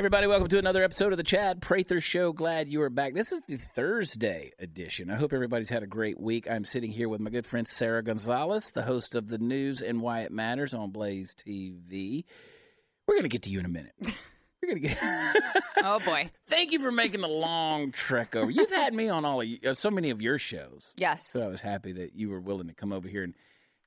everybody, welcome to another episode of the Chad Prather Show. Glad you are back. This is the Thursday edition. I hope everybody's had a great week. I'm sitting here with my good friend Sara Gonzales, the host of the news and why it matters on Blaze TV. We're going to get to you in a minute. We're going to get. oh boy! Thank you for making the long trek over. You've had me on all of uh, so many of your shows. Yes. So I was happy that you were willing to come over here and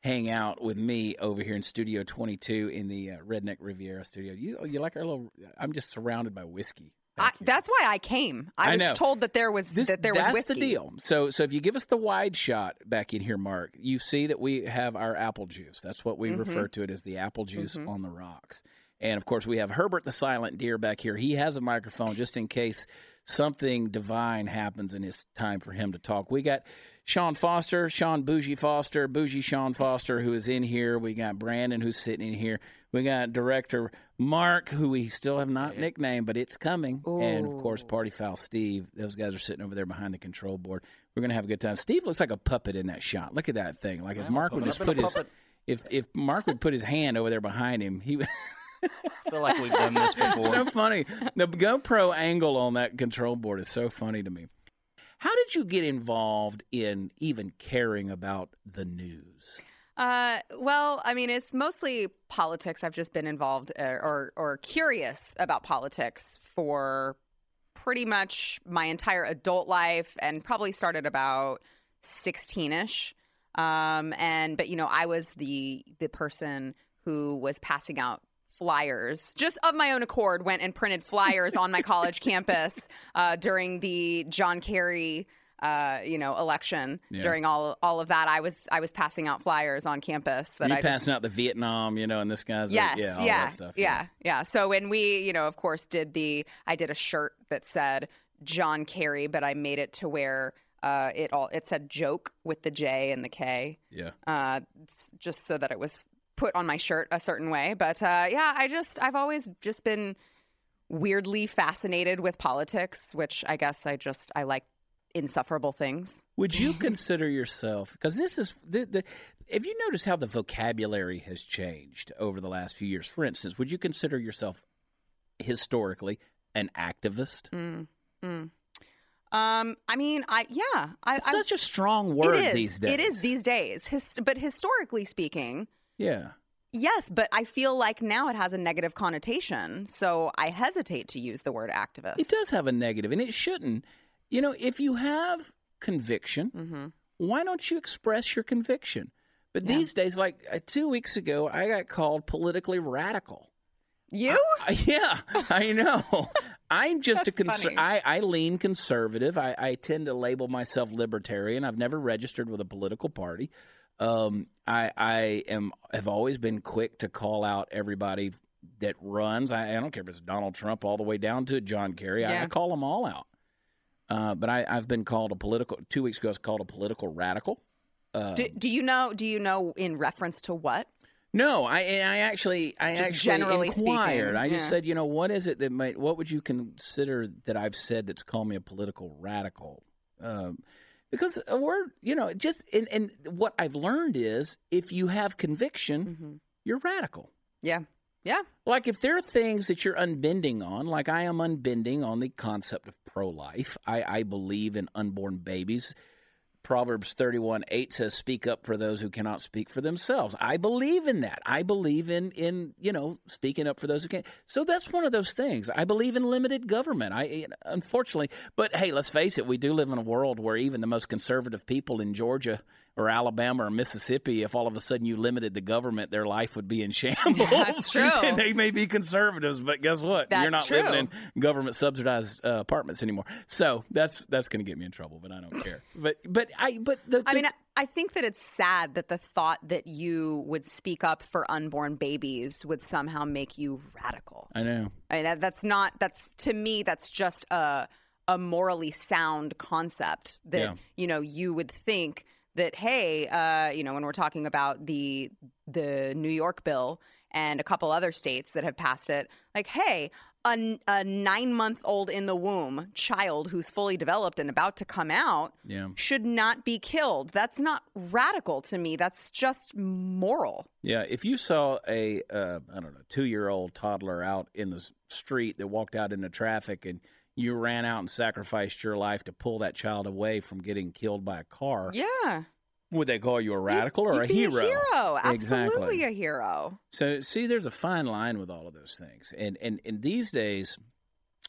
hang out with me over here in Studio 22 in the uh, Redneck Riviera studio. You, you like our little? I'm just surrounded by whiskey. I, that's why I came. I, I was know. told that there was This, that there that's was whiskey. the deal. So, so if you give us the wide shot back in here, Mark, you see that we have our apple juice. That's what we Mm-hmm. refer to it as the apple juice on the rocks. And of course, we have Herbert the Silent Deer back here. He has a microphone just in case something divine happens and it's time for him to talk. We got Sean Foster, Sean Bougie Foster, Bougie Sean Foster, who is in here. We got Brandon, who's sitting in here. We got director Mark, who we still have not nicknamed, but it's coming. And of course, Party Foul Steve. Those guys are sitting over there behind the control board. We're gonna have a good time. Steve looks like a puppet in that shot. Look at that thing. Like if Mark would just put his if if Mark would put his hand over there behind him, he would. I feel like we've done this before. so funny. The GoPro angle on that control board is so funny to me. How did you get involved in even caring about the news? Uh, well, I mean, it's mostly politics. I've just been involved uh, or or curious about politics for pretty much my entire adult life, and probably started about sixteen-ish. Um, and but you know, I was the the person who was passing out flyers just of my own accord went and printed flyers on my college campus uh, during the john kerry uh, you know election Yeah. during all all of that i was i was passing out flyers on campus that you i passing just out the Vietnam, you know, and this guy's yes yeah, all yeah that stuff. yeah yeah so when we you know of course did the i did a shirt that said john kerry but i made it to where uh, it all it said joke with the j and the k yeah. uh, just so that it was put on my shirt a certain way. But uh, yeah, I just I've always just been weirdly fascinated with politics, which I guess I just I like insufferable things. Would you consider yourself because this is the, the if you notice how the vocabulary has changed over the last few years? For instance, would you consider yourself historically an activist? Mm, mm. Um, I mean, I yeah, I, It's I such a strong word it is these days. it is these days. His, but historically speaking. Yeah. Yes, but I feel like now it has a negative connotation, so I hesitate to use the word activist. It does have a negative, and it shouldn't. You know, if you have conviction, hmm why don't you express your conviction? But Yeah. these days, like uh, two weeks ago, I got called politically radical. You? I- yeah, I know. I'm just a conser-. I, I lean conservative. I, I tend to label myself libertarian. I've never registered with a political party. Um, I I am have always been quick to call out everybody that runs. I, I don't care if it's Donald Trump all the way down to John Kerry. I, Yeah. I call them all out. Uh, but I, I've been called a political. Two weeks ago, I was called a political radical. Uh, Do, do you know? Do you know in reference to what? no, I I actually I Just actually generally inquired. speaking, I just yeah. said, you know, what is it that might what would you consider that I've said that's called me a political radical? Um, because a word, you know, just and, and what I've learned is if you have conviction, Mm-hmm. you're radical. Yeah, yeah. Like if there are things that you're unbending on, like I am unbending on the concept of pro life. I, I believe in unborn babies. Proverbs 31 8 says, Speak up for those who cannot speak for themselves. I believe in that. I believe in, in you know, speaking up for those who can't. So that's one of those things. I believe in limited government. I Unfortunately, but hey, let's face it, we do live in a world where even the most conservative people in Georgia or Alabama or Mississippi, if all of a sudden you limited the government, their life would be in shambles. That's true. and they may be conservatives, but guess what? That's You're not That's living in government subsidized uh, apartments anymore. So that's that's going to get me in trouble, but I don't care. But but I but the, I mean, this- I, I think that it's sad that the thought that you would speak up for unborn babies would somehow make you radical. I know. I mean, that, that's not. That's to me. That's just a a morally sound concept that Yeah. you know you would think that hey, uh, you know, when we're talking about the the New York bill and a couple other states that have passed it, like hey. a, a nine month old in the womb child who's fully developed and about to come out Yeah. should not be killed. That's not radical to me. That's just moral. Yeah, if you saw a uh, I don't know two year old toddler out in the street that walked out into traffic and you ran out and sacrificed your life to pull that child away from getting killed by a car, Yeah. would they call you a radical or You'd a hero? A hero. Absolutely Exactly. a hero. So see, there's a fine line with all of those things, and and and these days.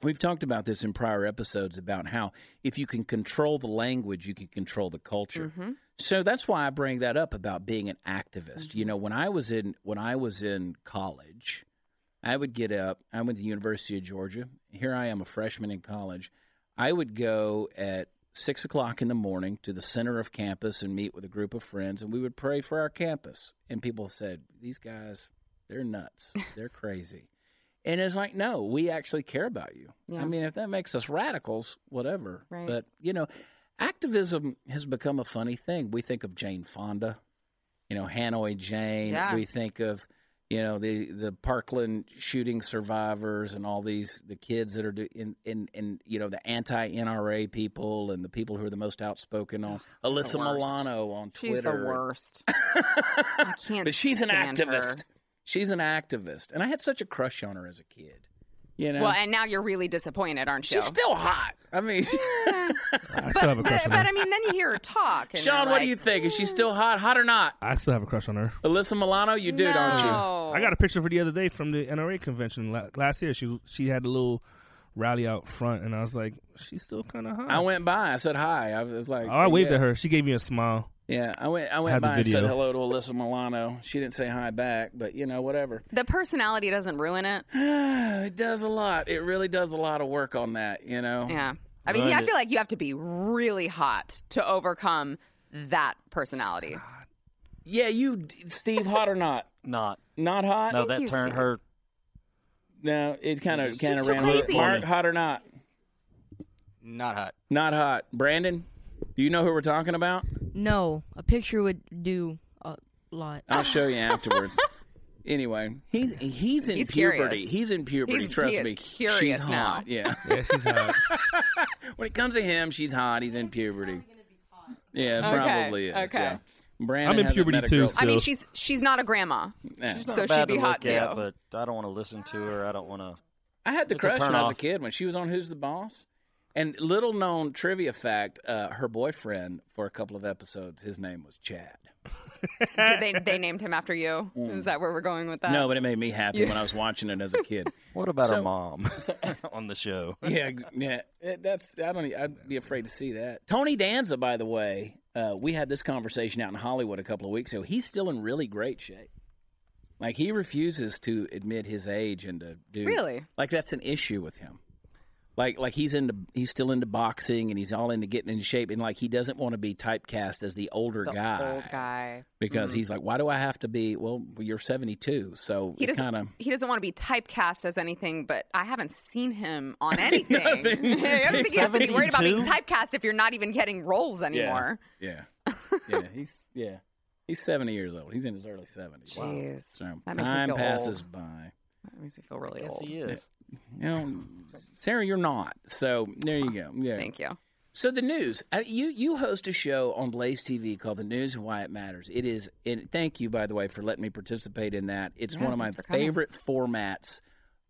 We've talked about this in prior episodes about how if you can control the language, you can control the culture. hmm So that's why I bring that up about being an activist. You know, when I was in when I was in college, I would get up. I went to the University of Georgia. Here I am, a freshman in college. I would go at six o'clock in the morning to the center of campus and meet with a group of friends, and we would pray for our campus. And people said, "These guys, they're nuts. They're crazy." And it's like, no, we actually care about you. Yeah. I mean, if that makes us radicals, whatever. Right. But you know, activism has become a funny thing. We think of Jane Fonda, you know, Hanoi Jane. Yeah. We think of, you know, the the Parkland shooting survivors and all these the kids that are do, in in in you know the anti NRA people and the people who are the most outspoken on Alyssa. Milano on Twitter. She's the worst. I can't. but she's an stand her. activist. She's an activist, and I had such a crush on her as a kid. You know, Well, and now you're really disappointed, aren't you? she's still hot. I mean, eh. she- I still have a but, crush on her. but. I mean, then you hear her talk. And Sean, you're what like, do you think? Is she hmm. still hot? Hot or not? I still have a crush on her. Alyssa Milano, you do, don't you? No. I got a picture of her the other day from the NRA convention la- last year. She she had a little rally out front, and I was like, she's still kind of hot. I went by. I said hi. I was like, oh, I waved yeah. at her. She gave me a smile. Yeah, I went. I went the by and said hello to Alyssa Milano. She didn't say hi back, but you know, whatever. The personality doesn't ruin it. it does a lot. It really does a lot of work on that. You know. Yeah. I mean, Ruined I feel like you have to be really hot to overcome that personality. Yeah, you, Steve, hot or not? Not. Not hot. No, that you, turned Steve. her. No, it kind of kind of ran. a. Mark, hot or not? Not hot. Not hot. Brandon, do you know who we're talking about? No, a picture would do a lot. I'll show you afterwards. Anyway, he's he's in He's puberty. curious. He's in puberty. He's- Trust he is me. curious she's now. hot. Yeah. Yeah, she's hot. when it comes to him, she's hot. He's in puberty. Yeah, Okay, probably is. okay. Yeah. Brandon I'm in hasn't puberty met a too, girl- still. I mean, she's she's not a grandma. Yeah. She's not So she'd bad be to hot, look at, too. but I don't want to listen to her. I don't want to. I had the It's a crush when turn I was a off. kid when she was on Who's the Boss. And little known trivia fact, uh, her boyfriend for a couple of episodes, his name was Chad. Did they they named him after you. Is that where we're going with that? No, but it made me happy Yeah. when I was watching it as a kid. What about So- her mom on the show? yeah, yeah. That's I don't. I'd be afraid to see that. Tony Danza, by the way, uh, we had this conversation out in Hollywood a couple of weeks ago. He's still in really great shape. Like he refuses to admit his age and to do Really? like that's an issue with him. Like like he's into he's still into boxing and he's all into getting in shape and like he doesn't want to be typecast as the older The guy, old guy. because mm-hmm. he's like why do I have to be well you're 72 so He doesn't. kind of He doesn't want to be typecast as anything, but I haven't seen him on anything. I don't think you have to be worried about being typecast if you're not even getting roles anymore. Yeah. Yeah. he's yeah. He's 70 years old. He's in his early 70s. Jeez, So That makes me time feel passes old. by. That makes me feel really Yes, old. he is. You know, Sara, you're not. So there you go. Yeah. Thank you. So the news. Uh, you you host a show on Blaze TV called The News and Why It Matters. It is. And thank you, by the way, for letting me participate in that. It's Yeah, one of my thanks coming. favorite formats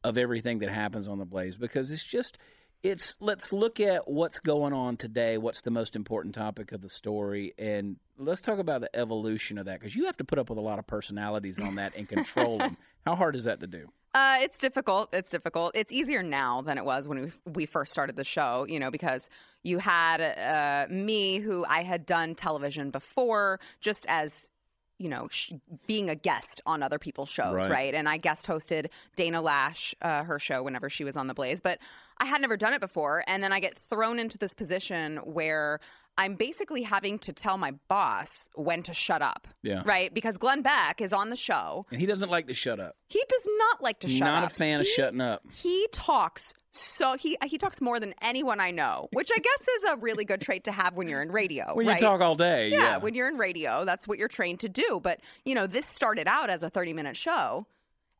of everything that happens on the Blaze because it's just. It's let's look at what's going on today. What's the most important topic of the story, and let's talk about the evolution of that because you have to put up with a lot of personalities on that and control them. How hard is that to do? Uh, it's difficult. It's difficult. It's easier now than it was when we, we first started the show, you know, because you had uh, me, who I had done television before, just as, you know, sh- being a guest on other people's shows, Right. right? And I guest hosted Dana Loesch, uh, her show, whenever she was on The Blaze. But I had never done it before. And then I get thrown into this position where I'm basically having to tell my boss when to shut up. Yeah. Right? Because Glenn Beck is on the show. And he doesn't like to shut up. He does not like to shut Not up. Not a fan of shutting up. He talks so he he talks more than anyone I know, which I guess is a really good trait to have when you're in radio. When right? you talk all day, yeah, yeah. when you're in radio, that's what you're trained to do. But you know, this started out as a 30 minute show,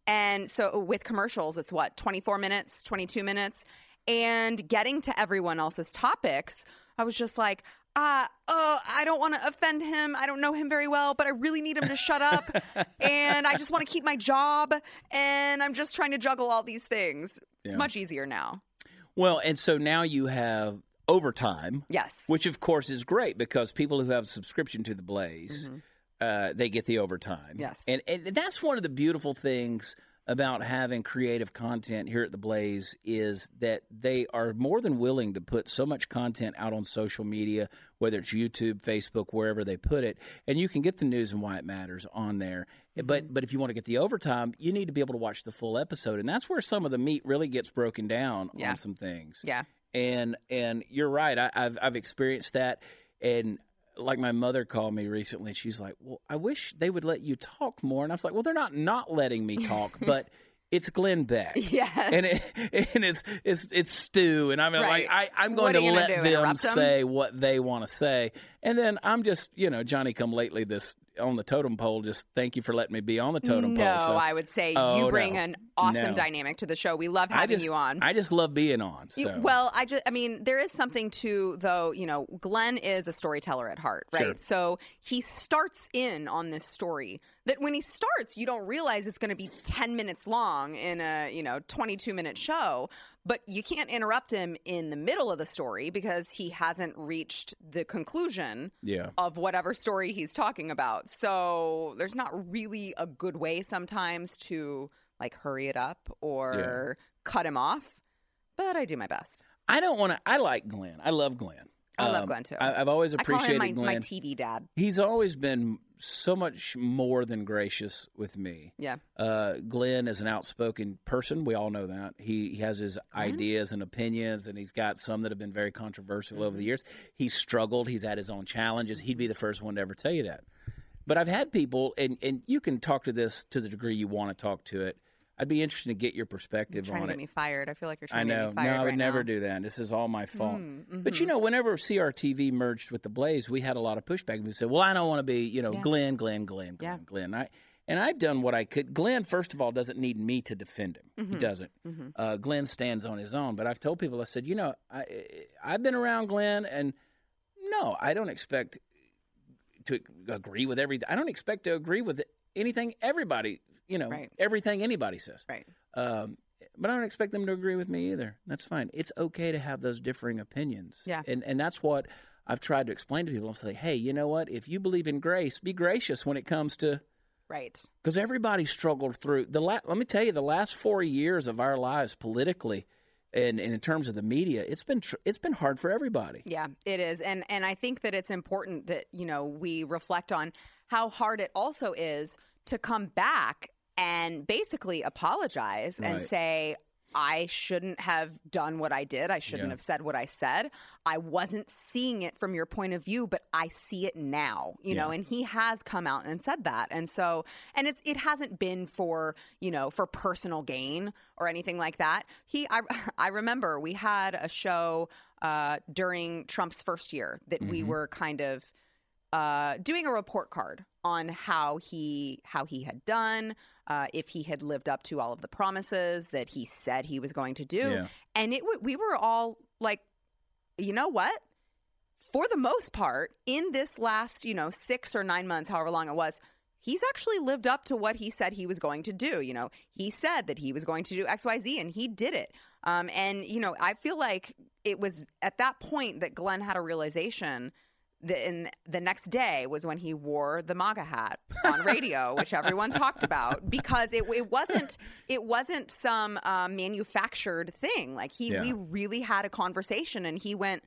And so with commercials, it's what, 24 minutes, 22 minutes? And getting to everyone else's topics, I was just like, uh, oh, I don't want to offend him. I don't know him very well, but I really need him to shut up. and I just want to keep my job. And I'm just trying to juggle all these things. It's Yeah. much easier now. Well, and so now you have overtime, Yes. which of course is great because people who have a subscription to the Blaze, uh, they get the overtime. Yes. and and that's one of the beautiful things about having creative content here at the Blaze is that they are more than willing to put so much content out on social media, whether it's YouTube, Facebook, wherever they put it, and you can get the news and why it matters on there. Mm-hmm. But but if you want to get the overtime, you need to be able to watch the full episode, and that's where some of the meat really gets broken down Yeah. on some things yeah. and and you're right. I, I've I've experienced that, and like my mother called me recently. She's like, "Well, I wish they would let you talk more." And I was like, "Well, they're not not letting me talk, but it's Glenn Beck." Yes. And it, and it's it's it's Stu, and I'm Right. like I, I'm going to let do, them say what they want to say, and then I'm just you know Johnny come lately this on the totem pole. Just thank you for letting me be on the totem no, pole. So I would say Oh, you bring no. an awesome No. dynamic to the show. We love having just you on. I just love being on. You- So. Well, I just, I mean, there is something to, though, you know, Glenn is a storyteller at heart, right? Sure. So he starts in on this story that when he starts, you don't realize it's going to be 10 minutes long in a, you know, 22 minute show. But you can't interrupt him in the middle of the story because he hasn't reached the conclusion yeah. of whatever story he's talking about. So there's not really a good way sometimes to like hurry it up or cut him off. But I do my best. I don't want to. I like Glenn. I love Glenn. I love Um, Glenn, too. I, I've always appreciated him my, Glenn. my TV dad. He's always been so much more than gracious with me. Yeah. Uh, Glenn is an outspoken person. We all know that. He, he has his ideas and opinions, and he's got some that have been very controversial over Mm-hmm. the years. He's struggled. He's had his own challenges. He'd be the first one to ever tell you that. But I've had people, and, and you can talk to this to the degree you want to talk to it. I'd be interested to get your perspective on it. Trying on to it. get me fired. I feel like you're trying to get me fired. no, I would right never now. do that. This is all my fault. Mm, But you know, whenever CRTV merged with the Blaze, we had a lot of pushback. We said, "Well, I don't want to be, you know, Yeah. Glenn, Glenn, Glenn, Glenn, Yeah. Glenn." I and I've done what I could. Glenn, first of all, doesn't need me to defend him. Mm-hmm. He doesn't. Uh, Glenn stands on his own. But I've told people, I said, you know, I I've been around Glenn, and no, I don't expect to agree with every. I don't expect to agree with anything everybody, you know, Right. everything anybody says. Right. Um, but I don't expect them to agree with me either. That's fine. It's okay to have those differing opinions. Yeah. And and that's what I've tried to explain to people. I'll say, hey, you know what? If you believe in grace, be gracious when it comes to Right. because everybody struggled through the. La- let me tell you, the last four years of our lives politically, and, and in terms of the media, it's been tr- it's been hard for everybody. Yeah, it is. And and I think that it's important that, you know, we reflect on how hard it also is to come back and basically apologize and say I shouldn't have done what I did. I shouldn't Yeah. have said what I said. I wasn't seeing it from your point of view, but I see it now, you know, and he has come out and said that. And so, and it's, it hasn't been for, you know, for personal gain or anything like that. He, I, I remember we had a show uh, during Trump's first year that we were kind of uh, doing a report card on how he how he had done, uh, if he had lived up to all of the promises that he said he was going to do, Yeah. and it w- we were all like, you know what? For the most part, in this last you know six or nine months, however long it was. He's actually lived up to what he said he was going to do. You know, he said that he was going to do X, Y, Z, and he did it. Um, and you know, I feel like it was at that point that Glenn had a realization the, the next day was when he wore the MAGA hat on radio, which everyone talked about because it, it wasn't it wasn't some um, manufactured thing. Like he, Yeah. we really had a conversation, and he went,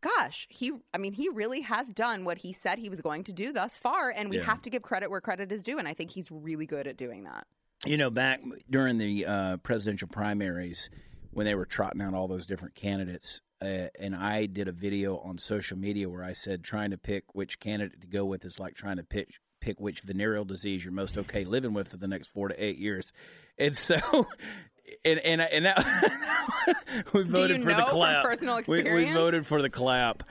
"Gosh, he. I mean, he really has done what he said he was going to do thus far, and we Yeah. have to give credit where credit is due. And I think he's really good at doing that. You know, back during the uh, presidential primaries, when they were trotting out all those different candidates, uh, and I did a video on social media where I said trying to pick which candidate to go with is like trying to pick pick which venereal disease you're most okay living with for the next four to eight years, and so. And and and that, we voted for the clap. personal We- We, voted for the clap.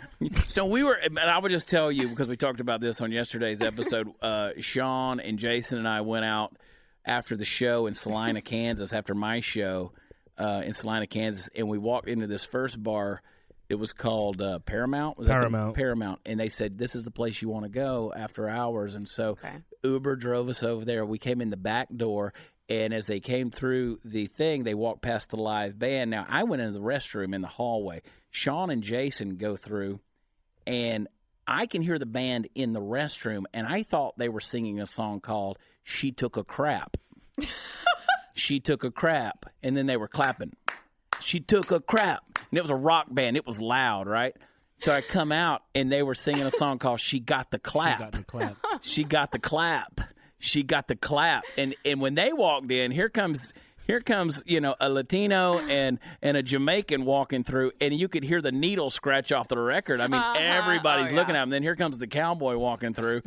So we were, and I would just tell you because we talked about this on yesterday's episode. Uh, Sean and Jason and I went out after the show in Salina, Kansas, after my show uh, in Salina, Kansas, and we walked into this first bar. It was called uh, Paramount. Was that Paramount. Paramount, and they said this is the place you want to go after hours. And so Okay. Uber drove us over there. We came in the back door, and as they came through the thing, they walked past the live band. Now I went into the restroom in the hallway. Sean and Jason go through, and I can hear the band in the restroom, and I thought they were singing a song called "She Took a Crap." she took a crap, and then they were clapping. She took a crap, and it was a rock band. It was loud, right? So I come out, and they were singing a song called "She Got the Clap." She Got the clap. she got the clap. She got the clap. And and when they walked in, here comes here comes, you know, a Latino and and a Jamaican walking through and you could hear the needle scratch off the record. I mean, everybody's Oh, looking yeah. at him. Then here comes the cowboy walking through.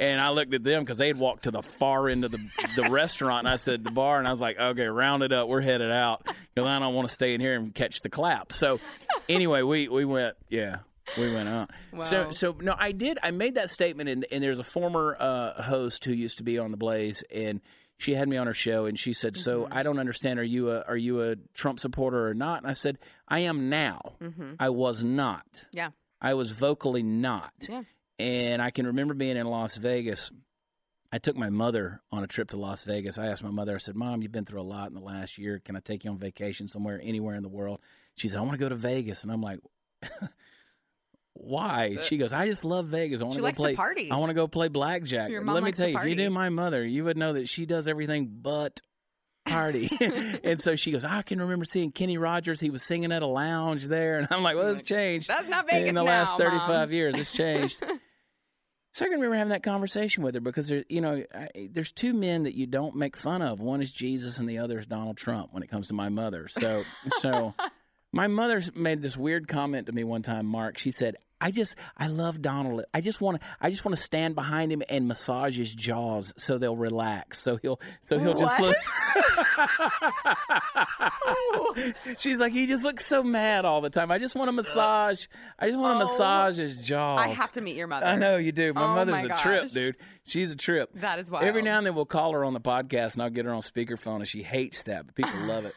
And I looked at them because they'd walked to the far end of the, the restaurant. And I said, the bar. And I was like, okay, round it up. We're headed out because I don't want to stay in here and catch the clap. So anyway, we, we went, yeah, we went out. So, so no, I did. I made that statement, and, and there's a former uh, host who used to be on the Blaze, and she had me on her show, and she said, "So Mm-hmm. I don't understand. Are you a are you a Trump supporter or not?" And I said, "I am now. Mm-hmm. I was not. Yeah. I was vocally not. Yeah. And I can remember being in Las Vegas. I took my mother on a trip to Las Vegas. I asked my mother, I said, Mom, you've been through a lot in the last year. Can I take you on vacation somewhere, anywhere in the world? She said, I want to go to Vegas. And I'm like, Why? She goes, I just love Vegas. I want She go likes to play. party. I want to go play blackjack. Your mom Let me likes to tell you, if you party. knew my mother, you would know that she does everything but party. and so she goes, I can remember seeing Kenny Rogers. He was singing at a lounge there. And I'm like, well, it's changed. That's not Vegas In the now, last 35 Mom. years, it's changed. so I can remember having that conversation with her because, there, you know, I, there's two men that you don't make fun of. One is Jesus and the other is Donald Trump when it comes to my mother. So, so my mother made this weird comment to me one time, Mark. She said, I just I love Donald. I just want to I just want to stand behind him and massage his jaws so they'll relax. So he'll so he'll just What? look She's like he just looks so mad all the time. I just want to massage. I just want to Oh. massage his jaws. I have to meet your mother. I know you do. My Oh mother's my a trip, dude. She's a trip. That is why Every now and then we'll call her on the podcast, and I'll get her on speakerphone, and she hates that, but people love it.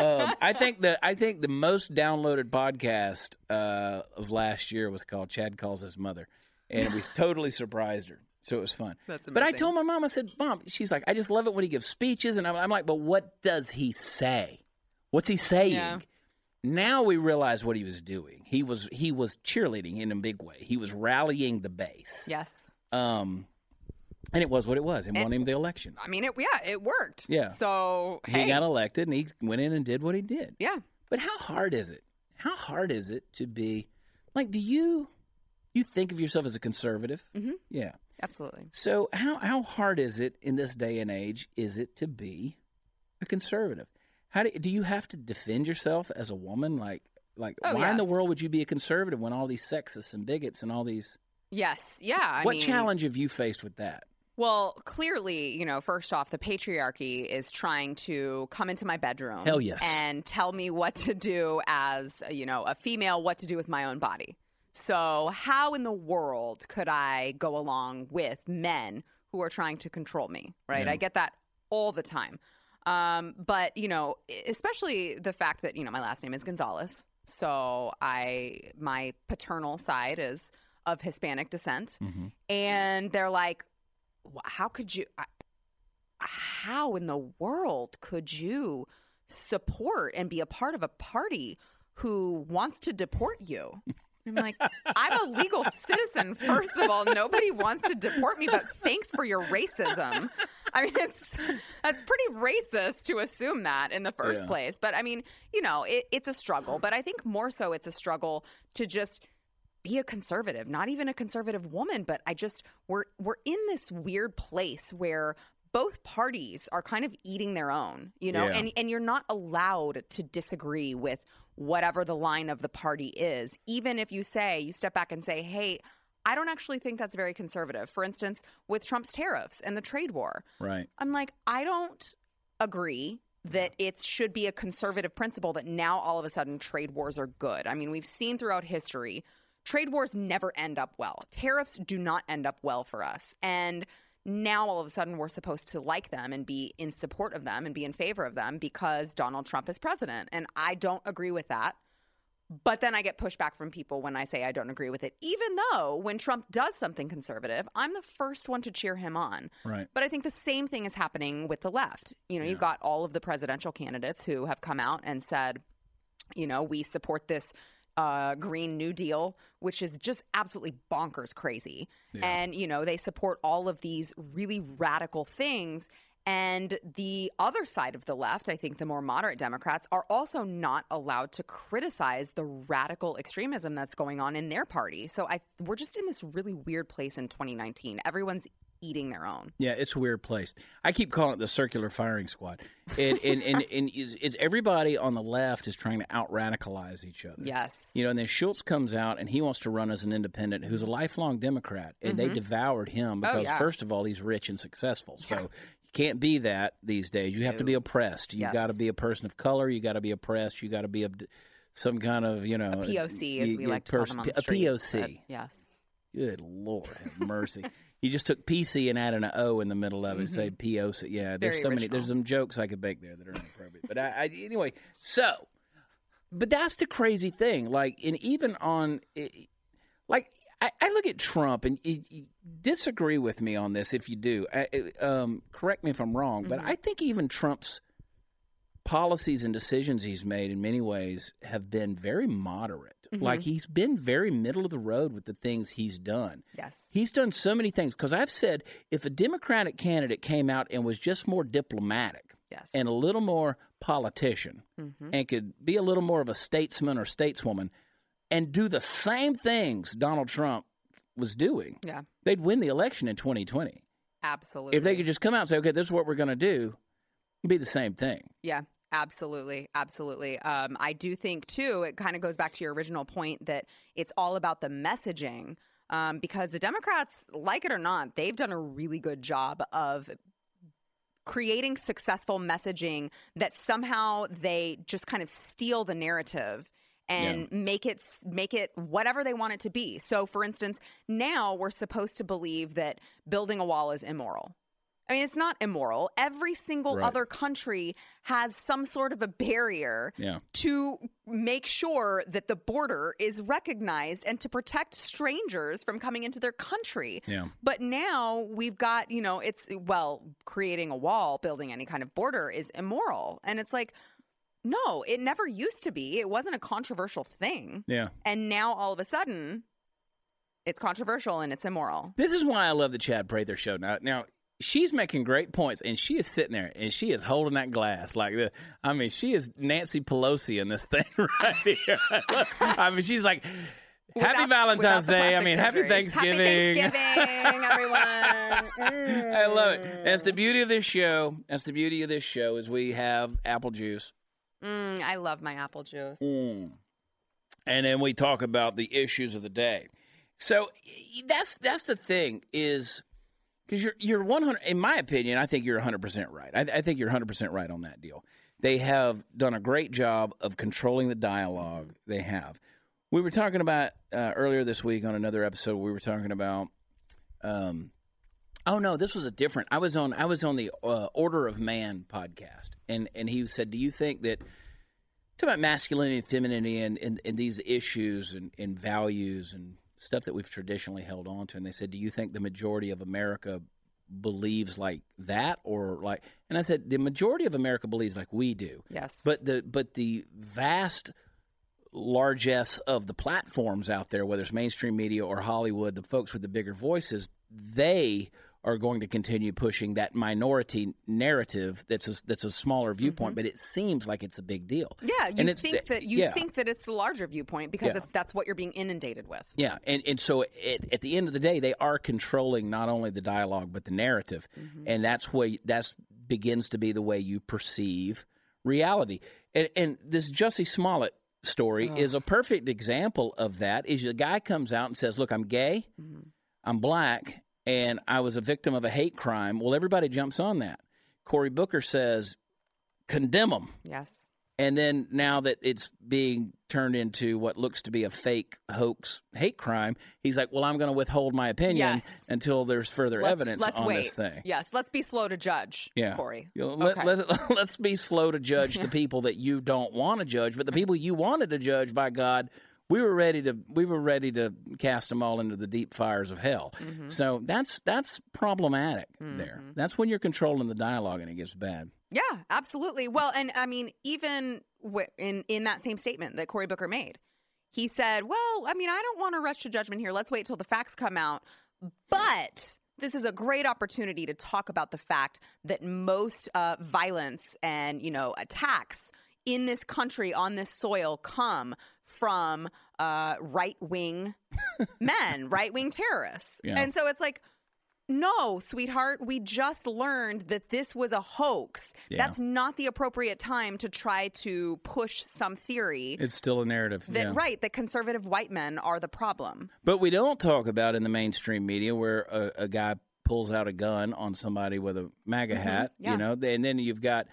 um, I think the I think the most downloaded podcast uh, of last year was called "Chad Calls His Mother," and we totally surprised her. So it was fun. That's But I told my mom, I said, "Mom," she's like, "I just love it when he gives speeches," and I'm, I'm like, "But what does he say? What's he saying?" Yeah. Now we realize what he was doing. He was he was cheerleading in a big way. He was rallying the base. Yes. Um, and it was what it was, and, And- won him the election. I mean, it, yeah, it worked. Yeah. So, He hey. got elected, and he went in and did what he did. yeah. But how hard is it? How hard is it to be like? Do you you think of yourself as a conservative? Mm-hmm. Yeah. Absolutely. So how how hard is it in this day and age? Is it to be a conservative? How do do you have to defend yourself as a woman? Like like Oh, why in the world would you be a conservative when all these sexists and bigots and all these? Yes. Yeah. I what mean, challenge have you faced with that? Well, clearly, you know, first off, the patriarchy is trying to come into my bedroom. Hell yes. And tell me what to do as, you know, a female, what to do with my own body. So, how in the world could I go along with men who are trying to control me, right? Yeah. I get that all the time. Um, but, you know, especially the fact that, you know, my last name is Gonzales. So, I, my paternal side is of Hispanic descent. Mm-hmm. And they're like, "Wh- how could you how in the world could you support and be a part of a party who wants to deport you? I'm like i'm a legal citizen first of all. Nobody wants to deport me but thanks for your racism. I mean it's that's pretty racist to assume that in the first Yeah. place. But i mean you know it, it's a struggle. But i think more so it's a struggle to just be a conservative, not even a conservative woman, but I just we're we're in this weird place where both parties are kind of eating their own, you know, Yeah. and and you're not allowed to disagree with whatever the line of the party is, even if you say you step back and say, "Hey, I don't actually think that's very conservative." For instance, with Trump's tariffs and the trade war, Right. I'm like, I don't agree that it should be a conservative principle that now all of a sudden trade wars are good. I mean, we've seen throughout history, trade wars never end up well. Tariffs do not end up well for us. And now all of a sudden we're supposed to like them and be in support of them and be in favor of them because Donald Trump is president. And I don't agree with that. But then I get pushback from people when I say I don't agree with it, even though when Trump does something conservative, I'm the first one to cheer him on. Right. But I think the same thing is happening with the left. You know, you've got all of the presidential candidates who have come out and said, you know, we support this uh, Green New Deal, which is just absolutely bonkers crazy. And, you know, they support all of these really radical things. And the other side of the left, I think the more moderate Democrats, are also not allowed to criticize the radical extremism that's going on in their party. So I, we're just in this really weird place in 2019. Everyone's eating their own. Yeah, it's a weird place. I keep calling it the circular firing squad. And and, and, and it's, everybody on the left is trying to out radicalize each other. Yes. You know, and then Schultz comes out and he wants to run as an independent who's a lifelong Democrat. And they devoured him because, Mm-hmm. Oh, yeah. first of all, he's rich and successful. So you can't be that these days. You have to be oppressed. You Yes. got to be a person of color. You got to be oppressed. You got to be a, some kind of, you know, A POC, as we like to call them on the A. POC. but yes. Good Lord, have mercy. you just took PC and added an O in the middle of it. Say POC. Yeah, there's Mm-hmm. Very so many. There's some jokes I could make there that are inappropriate. but I, I anyway. So, but that's the crazy thing. Like, and even on, like, I, I look at Trump and you, you disagree with me on this if you do. I, um, correct me if I'm wrong, but Mm-hmm. I think even Trump's policies and decisions he's made in many ways have been very moderate. Mm-hmm. Like he's been very middle of the road with the things he's done. Yes. He's done so many things because I've said if a Democratic candidate came out and was just more diplomatic Yes. and a little more politician Mm-hmm. and could be a little more of a statesman or stateswoman and do the same things Donald Trump was doing, yeah. they'd win the election in 2020. Absolutely. If they could just come out and say, okay, this is what we're going to do, it'd be the same thing. Yeah, absolutely. Absolutely. Um, I do think, too, it kind of goes back to your original point that it's all about the messaging. Um, because the Democrats, like it or not, they've done a really good job of creating successful messaging that somehow they just kind of steal the narrative and make it make it whatever they want it to be. So for instance, now we're supposed to believe that building a wall is immoral. I mean, it's not immoral. Every single Right. other country has some sort of a barrier Yeah. to make sure that the border is recognized and to protect strangers from coming into their country. Yeah. But now we've got, you know, it's well, creating a wall, building any kind of border is immoral. And it's like, no, it never used to be. It wasn't a controversial thing. Yeah. And now all of a sudden, it's controversial and it's immoral. This is why I love the Chad Prather show. Now, now she's making great points, and she is sitting there and she is holding that glass like the. I mean, she is Nancy Pelosi in this thing right here. I mean, she's like. Happy Valentine's Day. I mean, happy. Thanksgiving. Happy Thanksgiving, everyone. Mm. I love it. That's the beauty of this show. That's the beauty of this show is we have apple juice. Mm, I love my apple juice. Mm. And then we talk about the issues of the day. So that's that's the thing is because you're you're 100 in my opinion I think you're 100% right. I, I think you're 100% right on that deal. They have done a great job of controlling the dialogue. They have. We were talking about uh, earlier this week on another episode. We were talking about. Um, oh no, this was a different. I was on. I was on the uh, Order of Man podcast, and and he said, "Do you think that?" Talk about masculinity and femininity and, and, and these issues and, and values and stuff that we've traditionally held on to. And they said, Do you think the majority of America believes like that or like and I said, The majority of America believes like we do. Yes. But the but the vast largesse of the platforms out there, whether it's mainstream media or Hollywood, the folks with the bigger voices, they are going to continue pushing that minority narrative that's a, that's a smaller viewpoint, but it seems like it's a big deal. Mm-hmm. yeah, you it's think that you yeah. think that it's the larger viewpoint because Yeah. it's, that's what you're being inundated with. Yeah, and and so at, at the end of the day, they are controlling not only the dialogue but the narrative, and that's way that's begins to be the way you perceive reality. And and this Jussie Smollett story is a perfect example of that. Is the guy comes out and says, "Look, I'm gay, I'm black, and I was a victim of a hate crime." Well, everybody jumps on that. Cory Booker says, "Condemn them." Yes. And then now that it's being turned into what looks to be a fake hoax hate crime, he's like, "Well, I'm going to withhold my opinion Yes. until there's further let's, evidence let's on wait. this thing." Yes, let's be slow to judge, Yeah. Cory. You know, let, Okay. let, let's be slow to judge the people that you don't want to judge, but the people you wanted to judge, by God, we were ready to we were ready to cast them all into the deep fires of hell. Mm-hmm. So that's that's problematic there. That's when you're controlling the dialogue and it gets bad. Yeah, absolutely. Well, and I mean, even w- in in that same statement that Cory Booker made, he said, "Well, I mean, I don't want to rush to judgment here. Let's wait till the facts come out." But this is a great opportunity to talk about the fact that most uh, violence and you know attacks in this country on this soil come from uh, right wing men, right wing terrorists, Yeah. and so it's like. No, sweetheart, we just learned that this was a hoax. Yeah. That's not the appropriate time to try to push some theory It's still a narrative. that yeah. right that conservative white men are the problem. But we don't talk about in the mainstream media where a, a guy pulls out a gun on somebody with a MAGA hat, Mm-hmm. yeah. you know, and then you've got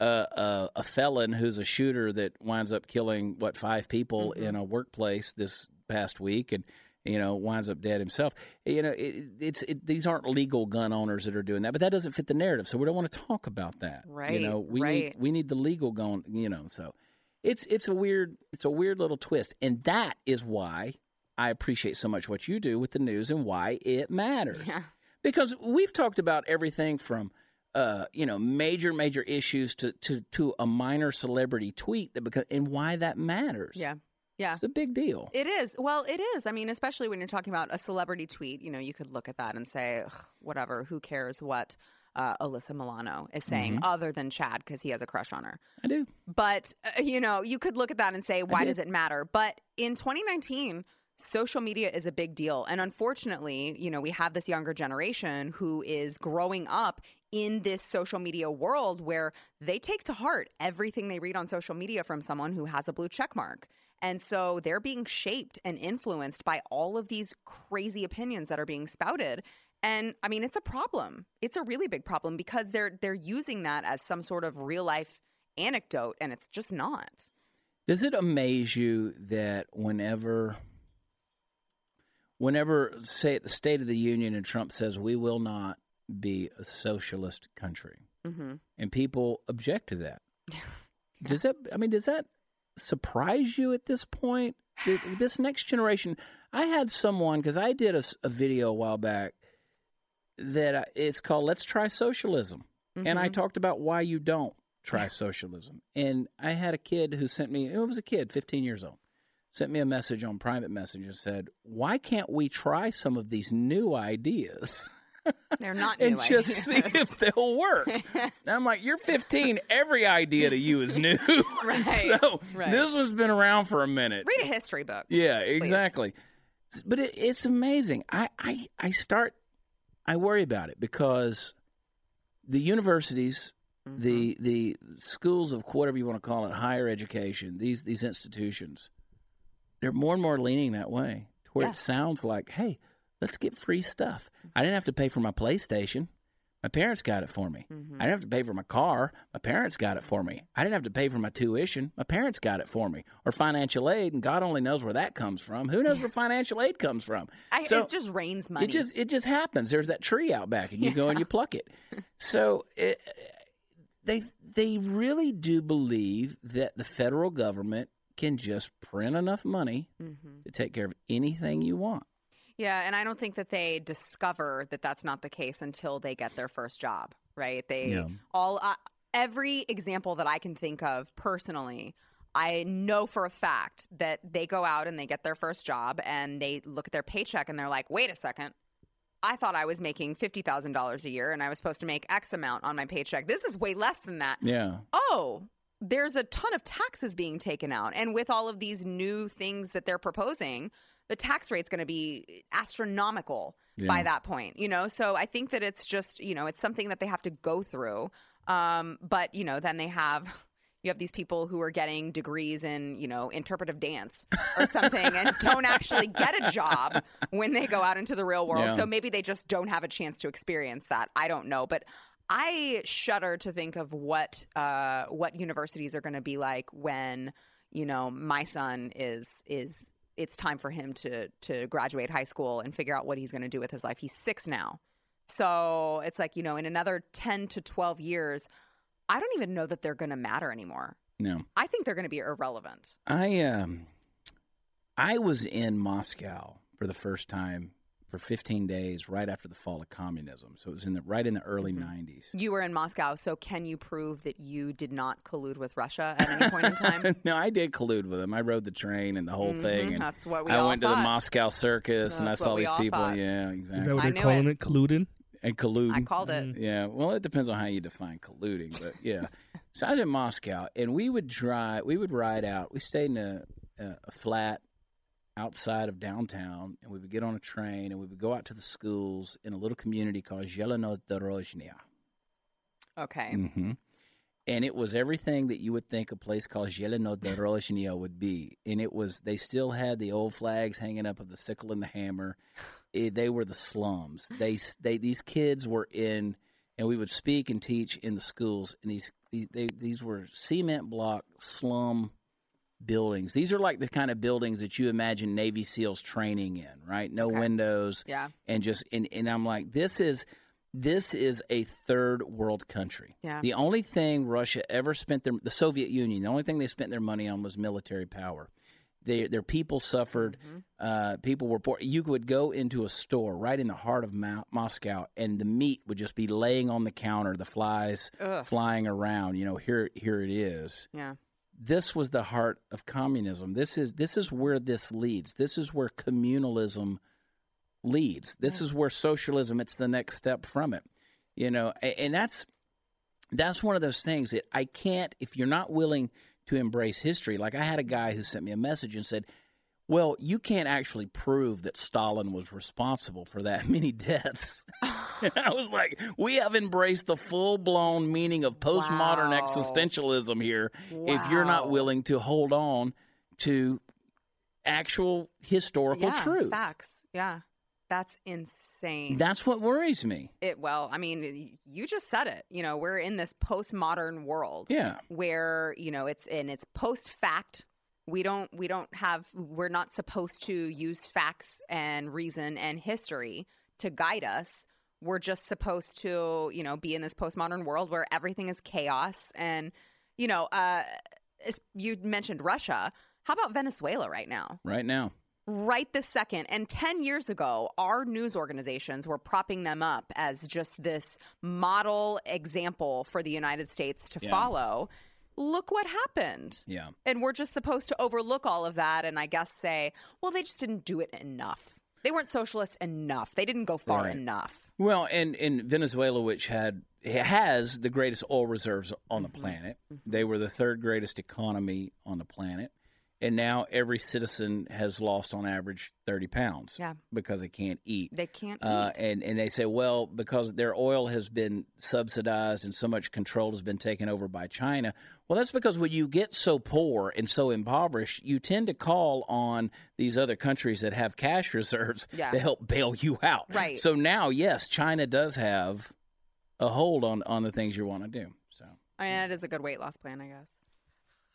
uh, a, a felon who's a shooter that winds up killing what five people Mm-hmm. in a workplace this past week, and you know winds up dead himself. You know, it, it's it, these aren't legal gun owners that are doing that, but that doesn't fit the narrative, so we don't want to talk about that. Right. You know, we right. need we need the legal gun. You know, so it's it's a weird it's a weird little twist, and that is why I appreciate so much what you do with the news and why it matters. Yeah. Because we've talked about everything from uh, you know major major issues to, to to a minor celebrity tweet that because and why that matters. Yeah. Yeah. It's a big deal. It is. Well, it is. I mean, especially when you're talking about a celebrity tweet, you know, you could look at that and say, whatever, who cares what uh, Alyssa Milano is saying other than Chad because he has a crush on her. I do. But, uh, you know, you could look at that and say, why do. does it matter? But in 2019, social media is a big deal. And unfortunately, you know, we have this younger generation who is growing up in this social media world where they take to heart everything they read on social media from someone who has a blue check mark. And so they're being shaped and influenced by all of these crazy opinions that are being spouted. And I mean, it's a problem. It's a really big problem because they're they're using that as some sort of real life anecdote, and it's just not. Does it amaze you that whenever, whenever, say, at the State of the Union and Trump says we will not be a socialist country, Mm-hmm. and people object to that, does that? I mean, does that surprise you at this point? This next generation, I had someone because I did a, a, video a while back that I, it's called "Let's Try Socialism," and I talked about why you don't try socialism. And I had a kid who sent me, it was a kid, 15 years old, sent me a message on private message and said, Why can't we try some of these new ideas They're not and new just ideas. see if they'll work? and I'm like, You're 15. Every idea to you is new. Right, so right. this one's been around for a minute. Read a history book. Yeah, exactly. S- But it, it's amazing. I, I I start I worry about it because the universities, mm-hmm. the the schools of whatever you want to call it, higher education, these these institutions, they're more and more leaning that way to where Yeah. it sounds like, hey, let's get free stuff. I didn't have to pay for my PlayStation. My parents got it for me. I didn't have to pay for my car. My parents got it for me. I didn't have to pay for my tuition. My parents got it for me. Or financial aid, and God only knows where that comes from. Who knows where financial aid comes from? I, So- it just rains money. It just it just happens. There's that tree out back, and you go and you pluck it. So it, they they really do believe that the federal government can just print enough money Mm-hmm. to take care of anything you want. Yeah, and I don't think that they discover that that's not the case until they get their first job, right? They Yeah. all uh, every example that I can think of personally, I know for a fact that they go out and they get their first job and they look at their paycheck and they're like, "Wait a second. I thought I was making $50,000 a year and I was supposed to make X amount on my paycheck. This is way less than that." Yeah, oh, there's a ton of taxes being taken out. And with all of these new things that they're proposing, the tax rate's going to be astronomical by that point, you know? So I think that it's just, you know, it's something that they have to go through. Um, but, you know, then they have. You have these people who are getting degrees in, you know, interpretive dance or something and don't actually get a job when they go out into the real world. Yeah. So maybe they just don't have a chance to experience that. I don't know. But I shudder to think of what uh, what universities are going to be like when you know my son is is it's time for him to to graduate high school and figure out what he's going to do with his life. He's six now, so it's like you know in another ten to twelve years, I don't even know that they're going to matter anymore. No, I think they're going to be irrelevant. I um, I was in Moscow for the first time for 15 days right after the fall of communism. So it was in the right in the early Mhm. 90s. You were in Moscow, so can you prove that you did not collude with Russia at any point in time? no, I did collude with them. I rode the train and the whole Mhm, thing. And That's what we I all went to the. Moscow Circus and I saw these people. thought. Yeah, Is exactly. that what they're calling it? Colluding? and colluding. I called it. Yeah, well, it depends on how you define colluding, but yeah. so I was in Moscow, and we would drive. We would ride out. We stayed in a, a, a flat outside of downtown, and we would get on a train, and we would go out to the schools in a little community called Zelenodorozhnya. Okay. hmm And it was everything that you would think a place called Zelenodorozhnya would be. And it was, they still had the old flags hanging up of the sickle and the hammer. It, they were the slums. They, they, these kids were in, and we would speak and teach in the schools. And these, these, they, these were cement block slum buildings. These are like the kind of buildings that you imagine Navy SEALs training in, right? No Okay. windows Yeah. and just and, and I'm like, this is this is a third world country. Yeah. The only thing Russia ever spent their the Soviet Union, the only thing they spent their money on was military power. They, their people suffered. Mhm. Uh, people were poor. You would go into a store right in the heart of Mo- Moscow, and the meat would just be laying on the counter. The flies Ugh. flying around. You know, here here it is Yeah. This was the heart of communism. This is this is where this leads. This is where communalism leads. This is where socialism. It's the next step from it. You know, and that's that's one of those things that I can't. If you're not willing to embrace history, like I had a guy who sent me a message and said. Well, you can't actually prove that Stalin was responsible for that many deaths. I was like, we have embraced the full blown meaning of postmodern Wow. existentialism here if you're not willing to hold on to actual historical yeah, truth. Facts. Yeah. That's insane. That's what worries me. it well, I mean, you just said it. You know, we're in this postmodern world. Yeah. where you know it's in it's post fact we don't we don't have we're not supposed to use facts and reason and history to guide us we're just supposed to you know be in this postmodern world where everything is chaos and you know uh you mentioned russia how about venezuela right now Right now. right this second. And 10 years ago, our news organizations were propping them up as just this model example for the United States to Yeah. follow. Look what happened. Yeah. And we're just supposed to overlook all of that and I guess say, well, they just didn't do it enough. They weren't socialist enough. They didn't go far Right. enough. Well, and in Venezuela, which had has the greatest oil reserves on the mm-hmm. planet, they were the third greatest economy on the planet, and now every citizen has lost on average thirty pounds. Yeah. because they can't eat. They can't Uh, eat. and and they say, well, because their oil has been subsidized and so much control has been taken over by China. Well, that's because when you get so poor and so impoverished, you tend to call on these other countries that have cash reserves Yeah. to help bail you out. Right. So now, yes, China does have a hold on on the things you want to do. So I mean, it is a good weight loss plan, I guess.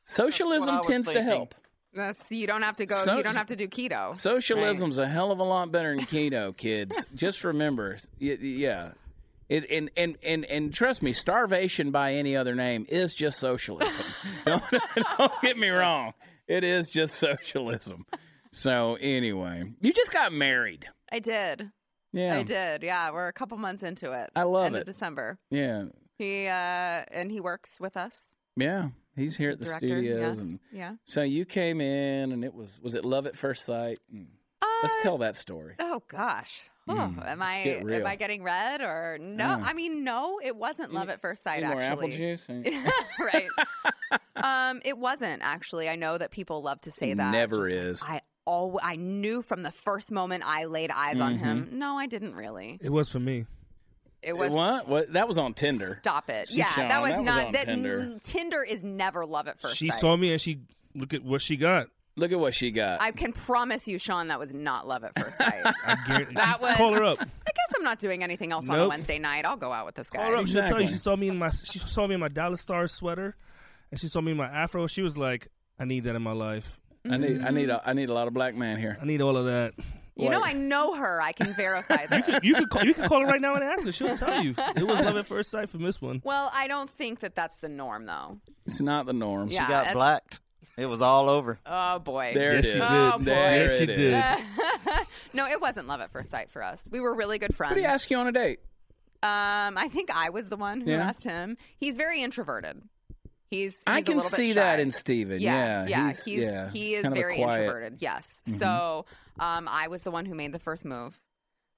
socialism tends to help. That's you don't have to go. So- you don't have to do keto. Socialism's a hell of a lot better than keto, kids. Just remember, yeah. It, and, and, and, and trust me, starvation by any other name is just socialism. don't, don't get me wrong. It is just socialism. So, anyway, you just got married. I did. Yeah. I did. Yeah, we're a couple months into it. I love End it. of December. Yeah. He uh and he works with us. Yeah. He's here at the director. studios. Yes. And yeah. so you came in, and it was, was it love at first sight? Mm. Let's Uh, tell that story. Oh gosh. Oh, Mm, am I am I getting red or no? Yeah. I mean, no, it wasn't love need- at first sight. Need more apple actually, juice? right? um, it wasn't actually. I know that people love to say It that. never Just, is. I all I knew from the first moment I laid eyes on him. Mm-hmm. No, I didn't really. It was for me. It was what? What? That was on Tinder. Stop it. She's yeah, showing. that oh, was That was not on that Tinder. n- Tinder is never love at first she sight. saw me and she look at what she got. Look at what she got. I can promise you, Sean, that was not love at first sight. I. That was- Call her up. I guess I'm not doing anything else on a Wednesday night. I'll go out with this guy. Call her up. She'll tell you. She saw me in my. She saw me in my Dallas Stars sweater, and she saw me in my afro. She was like, "I need that in my life. I need I mm-hmm. need a I need a lot of black man here. I need all of that." You know, I know her. I can verify this. You can call, you can call her right now and ask her. She'll tell you. It was love at first sight from this one. well, I don't think that that's the norm, though. It's not the norm. Yeah. She got it's- blacked. It was all over. Oh boy. There Yes, it she is. did. Oh, boy. There Yes, she it did. no, it wasn't love at first sight for us. We were really good friends. What did he ask you on a date? Um, I think I was the one who Yeah. asked him. He's very introverted. He's, I he's a can little bit see shy. that in Steven. Yeah, Yeah, yeah, he's, he's, yeah, he is kind of a very quiet- Mm-hmm. introverted. Yes. So, um, I was the one who made the first move.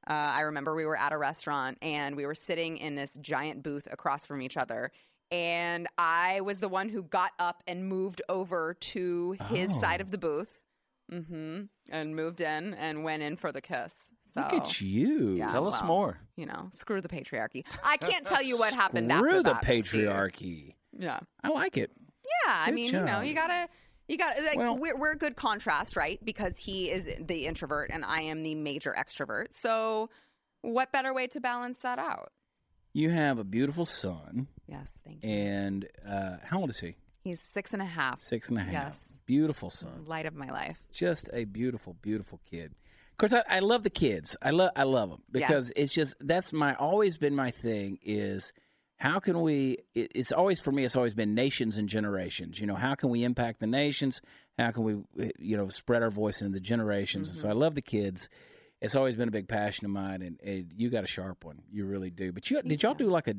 Uh, I remember we were at a restaurant and we were sitting in this giant booth across from each other. And I was the one who got up and moved over to his Oh. side of the booth. hmm And moved in and went in for the kiss. So, Look at you. Yeah. Tell us well, more. you know, screw the patriarchy. I can't tell you what happened Screw after the that. Steve. patriarchy. Yeah. I like it. Yeah, I Good mean, you know, job. you gotta, you gotta. Like, Well- we're we're a good contrast, right? Because he is the introvert and I am the major extrovert. So, what better way to balance that out? You have a beautiful son, Yes, thank you. and uh, how old is he? He's six and a half. Six and a half. Yes. Beautiful son. Light of my life. Just a beautiful, beautiful kid. Of course, I, I love the kids. I love, I love them Yeah. because it's just that's my always been my thing is how can we? It's always for me. It's always been nations and generations. You know, how can we impact the nations? How can we, you know, spread our voice into the generations? And so I Mm-hmm. love the kids. It's always been a big passion of mine, and, and you got a sharp one. You really do. But you did y'all do like a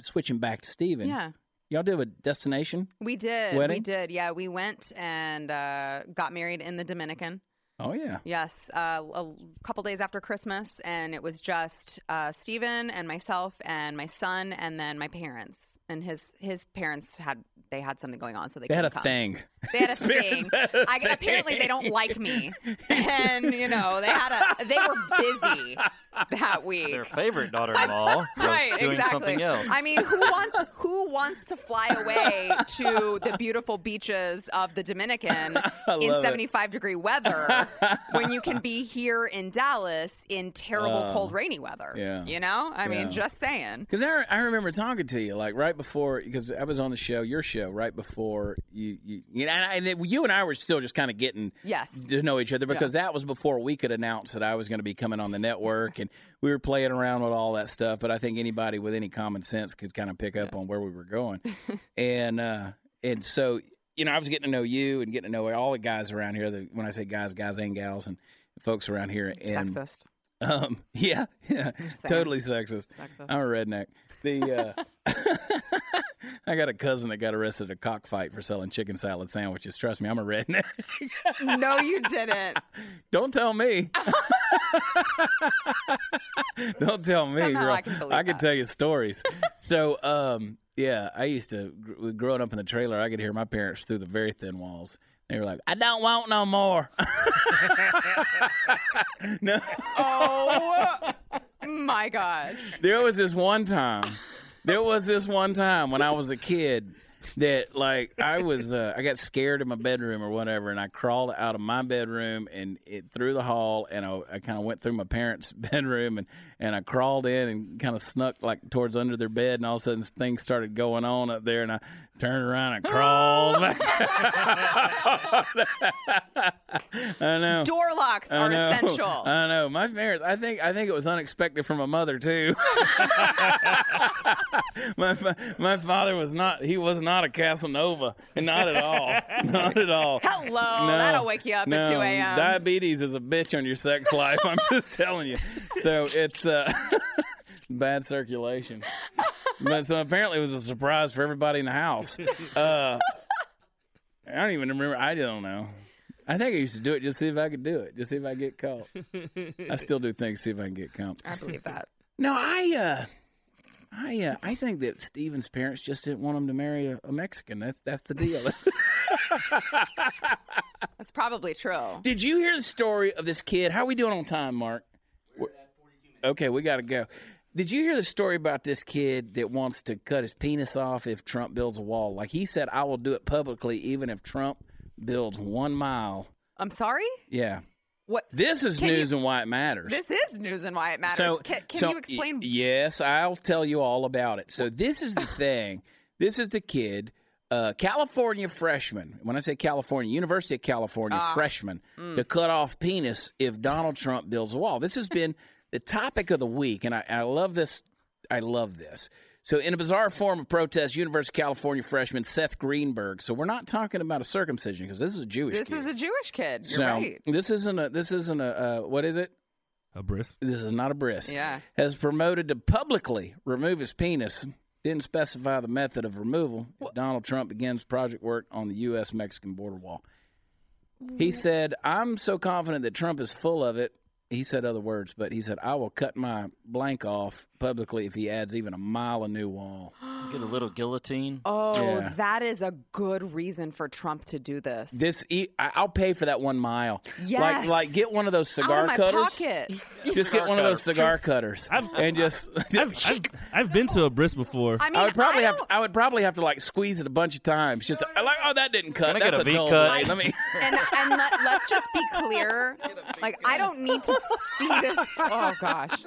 switching back to Steven? Yeah. Y'all do a destination? We did. We did. Yeah, we went and uh, got married in the Dominican. Oh yeah. Yes, uh, a couple days after Christmas, and it was just uh, Stephen and myself and my son, and then my parents. And his his parents had they had something going on, so they, They had a come. thing. They had a thing. parents had a I, apparently, they don't like me, and you know they had a they were busy that week. Their favorite daughter-in-law was Right, doing exactly. something else. I mean, who wants who wants to fly away to the beautiful beaches of the Dominican in love it. 75 degree weather when you can be here in Dallas in terrible cold rainy weather? yeah. You know? I Yeah. mean, just saying. Because I, I remember talking to you like right before because I was on the show, your show, right before you you, you know, and, and you and I were still just kind of getting Yes. to know each other because that was before we could announce that I was going to be coming on the network and we were playing around with all that stuff. But I think anybody with any common sense could kind of pick up on where we were going, and uh, and so you know I was getting to know you and getting to know all the guys around here. The, when I say guys, guys and gals and folks around here, and Sexist. um, yeah, yeah, totally sexist. Sexist. I'm a redneck. The uh, I got a cousin that got arrested at a cockfight for selling chicken salad sandwiches. Trust me, I'm a redneck. no, you didn't. Don't tell me. Don't tell me. Somehow girl. I can I can tell you stories. so, um, yeah, I used to growing up in the trailer. I could hear my parents through the very thin walls. They were like, "I don't want no more." no, Oh my gosh. there was this one time. There was this one time when I was a kid that like I was uh, I got scared in my bedroom or whatever, and I crawled out of my bedroom and it through the hall, and I, I kind of went through my parents' bedroom and and I crawled in and kind of snuck like towards under their bed, and all of a sudden things started going on up there, and I turned around and crawled. I know. Door locks I are know. essential. I know. My parents. I think. I think it was unexpected from my mother too. my my father was not. He was not a Casanova. Not at all. Not at all. Hello. No, That'll wake you up no. at 2 a.m. Diabetes is a bitch on your sex life. I'm just telling you. So it's uh, bad circulation. But so apparently it was a surprise for everybody in the house. Uh, I don't even remember. I don't know. I think I used to do it just to see if I could do it, just see if I get caught. I still do things to see if I can get caught. I believe that. No, I, uh, I, uh, I think that Steven's parents just didn't want him to marry a, a Mexican. That's that's the deal. That's probably true. Did you hear the story of this kid? How are we doing on time, Mark? Okay, we got to go. Did you hear the story about this kid that wants to cut his penis off if Trump builds a wall? Like he said, I will do it publicly even if Trump builds one mile. I'm sorry. Yeah, What? this is Can you- news and why it matters. This is news and why it matters. So, can can so, you explain? Yes, I'll tell you all about it. So this is the thing. This is the kid, uh, California freshman. When I say California, University of California Ah. freshman Mm. to cut off penis if Donald Trump builds a wall. This has been the topic of the week, and I, I love this. I love this. So, in a bizarre form of protest, University of California freshman Seth Greenberg. So, we're not talking about a circumcision because this is a Jewish. Kid. This kid. is a Jewish kid. You're so right. this isn't a. This isn't a. Uh, what is it? A bris. This is not a bris. Yeah. Has promoted to publicly remove his penis. Didn't specify the method of removal. if Donald Trump begins project work on the U.S. Mexican border wall. He said, I'm so confident that Trump is full of it. He said other words, but he said, I will cut my blank off publicly if he adds even a mile of new wall. Get a little guillotine. Oh, Yeah. that is a good reason for Trump to do this. This, e- I- I'll pay for that one mile. Like, Yes. like get one of those out cigar of my cutters. pocket. Just get one of those cigar cutters I've- and just. I've, I've, I've been to a bris before. I mean, I would probably have. I would probably have to like squeeze it a bunch of times. Just I like, oh, that didn't cut. Can I That's get a V dull cut? blade. Let me. and and let, let's just be clear. Like, I don't need to see this. Oh gosh,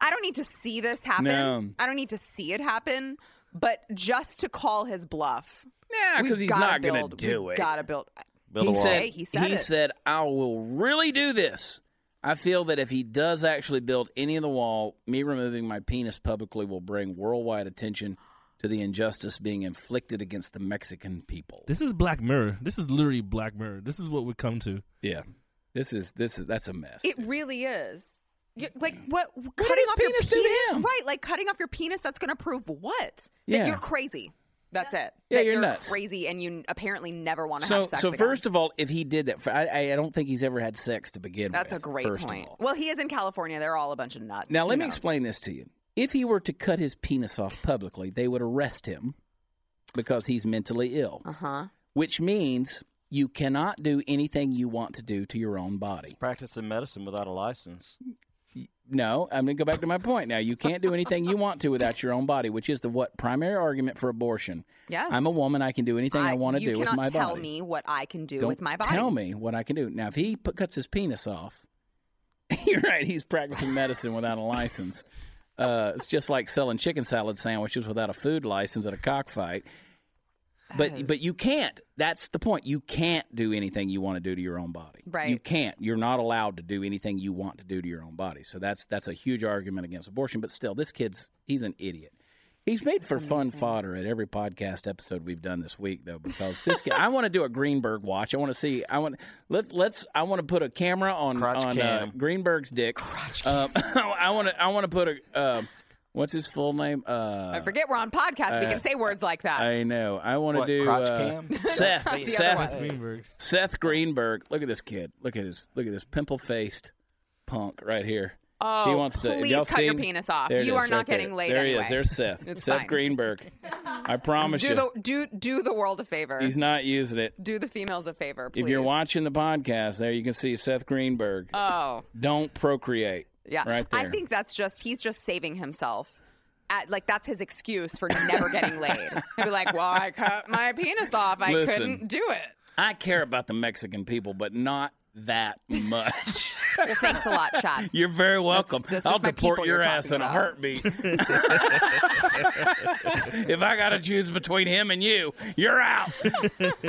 I don't need to see this happen. No. I don't need to see it happen. But just to call his bluff, Yeah, because we've he's gotta not going to do we've it. Gotta build. Build a he wall. said. Hey, he said it. said, "I will really do this." I feel that if he does actually build any of the wall, me removing my penis publicly will bring worldwide attention to the injustice being inflicted against the Mexican people. this is Black Mirror. This is literally Black Mirror. This is what we come to. Yeah, this is this is that's a mess. It really is. You- like what? did Cutting his off your penis do penis, him? right? Like cutting off your penis. That's going to prove what? Yeah. That you're crazy. That's it. Yeah, that you're you're nuts. crazy, and you apparently never want to so have sex so again. first of all, if he did that, I, I I don't think he's ever had sex to begin That's with. That's a great point. Well, he is in California. They're all a bunch of nuts. Now, Who let me explain this to you. If he were to cut his penis off publicly, they would arrest him because he's mentally ill, Uh huh. which means you cannot do anything you want to do to your own body. Practicing medicine without a license. No, I'm going to go back to my point now. You can't do anything you want to without your own body, which is the what primary argument for abortion. Yes. I'm a woman. I can do anything I, want to do with cannot my tell me what I can do Don't with my body. tell me what I can do. Now, if he put, cuts his penis off, you're right. He's practicing medicine without a license. Uh, it's just like selling chicken salad sandwiches without a food license at a cockfight. But That is- but you can't. That's the point. You can't do anything you want to do to your own body. Right. You can't. You're not allowed to do anything you want to do to your own body. So that's that's a huge argument against abortion. But still, this kid's he's an idiot. He's made for fun fodder at every podcast episode we've done this week, though, because this kid. I want to do a Greenberg watch. I want to see. I want let's let's. I want to put a camera on Crotch on uh. Greenberg's dick. Crotch Um, I want to. I want to put a. Um, what's his full name? Uh, I forget we're on podcast. we can say words like that. I know. I want to do uh, cam? Seth. Seth. Greenberg. Seth Greenberg. Look at this kid. Look at his. Look at this pimple faced punk right here. oh, he wants to. please y'all cut your penis off. There you is, are not right there. getting laid There anyway. he is. There's Seth. It's Seth fine. Greenberg. I promise do you, the do do the world a favor. he's not using it. do the females a favor, please. If you're watching the podcast, there you can see Seth Greenberg. Oh, Don't procreate. Yeah. right. I think that's just he's just saving himself. At, like that's his excuse for never getting laid. He'd be like, "Well, I cut my penis off. I Listen. couldn't do it." I care about the Mexican people, but not that much. Well, thanks a lot, Chad. You're very welcome. that's just I'll deport your ass in talking a heartbeat. if I got to choose between him and you, you're out.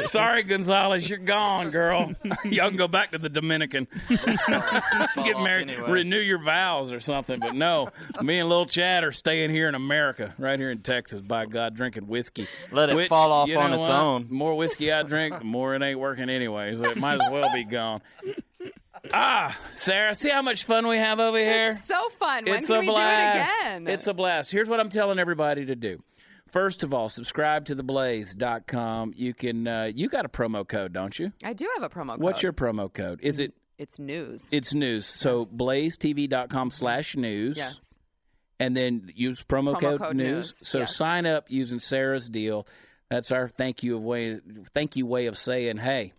Sorry, Gonzales, you're gone, girl. Y'all can go back to the Dominican. Get married, anyway. renew your vows or something. But no, me and little Chad are staying here in America, right here in Texas, by God, drinking whiskey. Let it Which, fall off on its what? own. The more whiskey I drink, the more it ain't working anyway, so it might as well be gone. Ah, Sara, see how much fun we have over here? It's so fun. When it's can a we blast. do it again? It's a blast. Here's what I'm telling everybody to do. First of all, subscribe to theblaze.com. You can uh, you got a promo code, don't you? I do have a promo code. What's your promo code? Is it It's news. it's news. So blazetv.com slash news. yes. And then use promo, Promo code, code news. news, So yes. sign up using Sara's deal. That's our thank you way thank you way of saying, hey,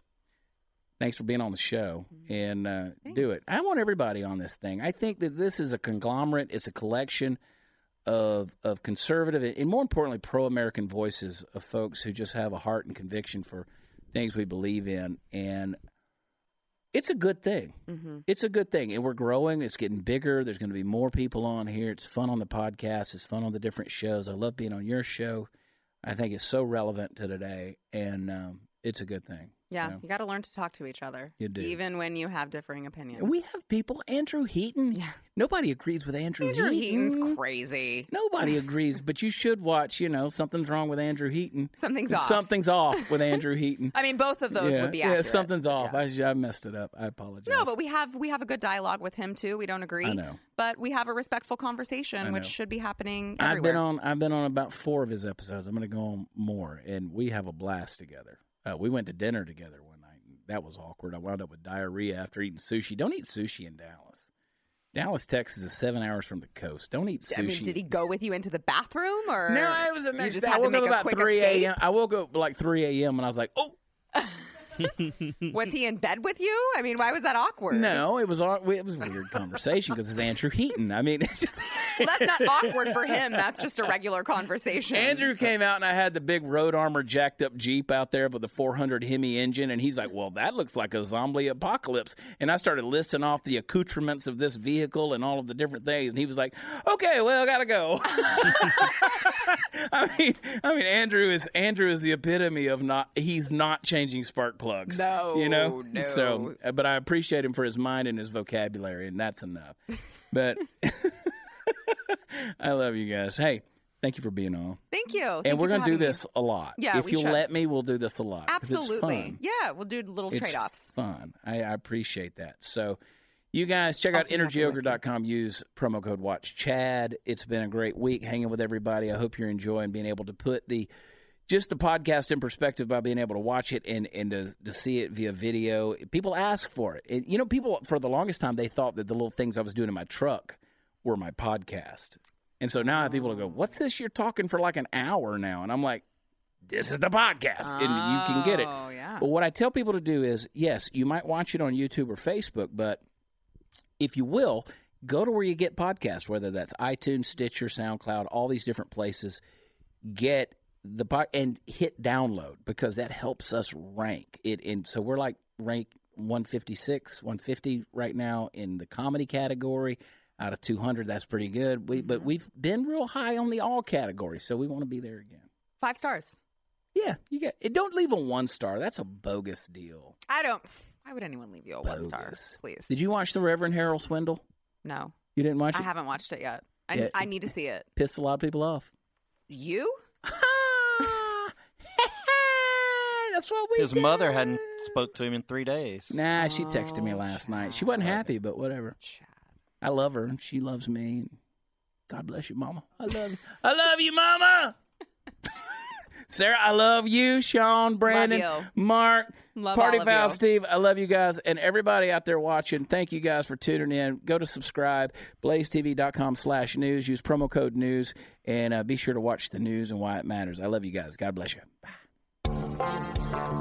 thanks for being on the show and uh, do it. I want everybody on this thing. I think that this is a conglomerate. It's a collection of of conservative and more importantly pro American voices of folks who just have a heart and conviction for things we believe in, and it's a good thing. hmm It's a good thing, and we're growing. It's getting bigger. There's going to be more people on here. It's fun on the podcast. It's fun on the different shows. I love being on your show. I think it's so relevant to today, and um, it's a good thing. Yeah, So, you got to learn to talk to each other. You do. Even when you have differing opinions. we have people. Andrew Heaton. Yeah. Nobody agrees with Andrew, Andrew Heaton. Heaton's crazy. Nobody agrees, but you should watch. You know, something's wrong with Andrew Heaton. Something's off. Something's off with Andrew Heaton. I mean, both of those yeah, would be yeah, something's off. Yes. I, I messed it up. I apologize. No, but we have we have a good dialogue with him too. We don't agree. I know. But we have a respectful conversation, which should be happening I've everywhere. been on. I've been on about four of his episodes. I'm going to go on more, and we have a blast together. Uh, we went to dinner together one night. And that was awkward. I wound up with diarrhea after eating sushi. Don't eat sushi in Dallas. Dallas, Texas is seven hours from the coast. Don't eat sushi. I mean, did he go with you into the bathroom or No, it was you just day. I had woke up make a about three a.m. I woke up like three a.m. and I was like, "Oh Was he in bed with you? I mean, why was that awkward? no!" It was it was a weird conversation because it's Andrew Heaton. I mean, it's just Well, that's not awkward for him. That's just a regular conversation. Andrew came out and I had the big road armor jacked up Jeep out there with the 400 Hemi engine. And he's like, Well, that looks like a zombie apocalypse. And I started listing off the accoutrements of this vehicle and all of the different things. And he was like, Okay, well, I got to go. I mean, I mean, Andrew is Andrew is the epitome of not, he's not changing spark plugs. No, You know? no. So, uh, but I appreciate him for his mind and his vocabulary. And that's enough. But I love you guys. Hey, thank you for being on Thank you. And you we're going to do having me. this a lot. Yeah, if you'll should. let me, we'll do this a lot. Absolutely. Yeah, we'll do little trade offs. Fun. I, I appreciate that. So, you guys check out Also energyogre.com. Use promo code Watch Chad. It's been a great week hanging with everybody. I hope you're enjoying being able to put the just the podcast in perspective by being able to watch it and, and to, to see it via video. People ask for it. You know, people for the longest time they thought that the little things I was doing in my truck were my podcast. And so now I have people to go, oh. What's this you're talking for like an hour now? And I'm like, This is the podcast. And you can get it. Oh, yeah. But what I tell people to do is, yes, you might watch it on YouTube or Facebook, but if you will, go to where you get podcasts, whether that's iTunes, Stitcher, SoundCloud, all these different places. Get the and hit download because that helps us rank it. And so we're like rank 156, 150 right now in the comedy category. Out of 200, that's pretty good. We, But mm-hmm. we've been real high on the all category, so we want to be there again. Five stars. Yeah, you get it. Don't leave a one star. That's a bogus deal. I don't. Why would anyone leave you a one star? Please. Did you watch the Reverend Harold Swindle? No, You didn't watch it. I haven't watched it yet. I, Yeah. I need to see it. Pissed a lot of people off. You? That's what we His mother hadn't spoke to him in three days. Nah, she texted me last night. She wasn't happy, but whatever. Chad. I love her she loves me. God bless you, Mama. I love you. I love you, Mama. Sara, I love you. Sean, Brandon, you. Mark, Love Party Foul. Steve. I love you guys. And everybody out there watching, thank you guys for tuning in. Go to subscribe, blazetv.com slash news. Use promo code news and uh, be sure to watch the news and why it matters. I love you guys. God bless you. Bye. Thank you.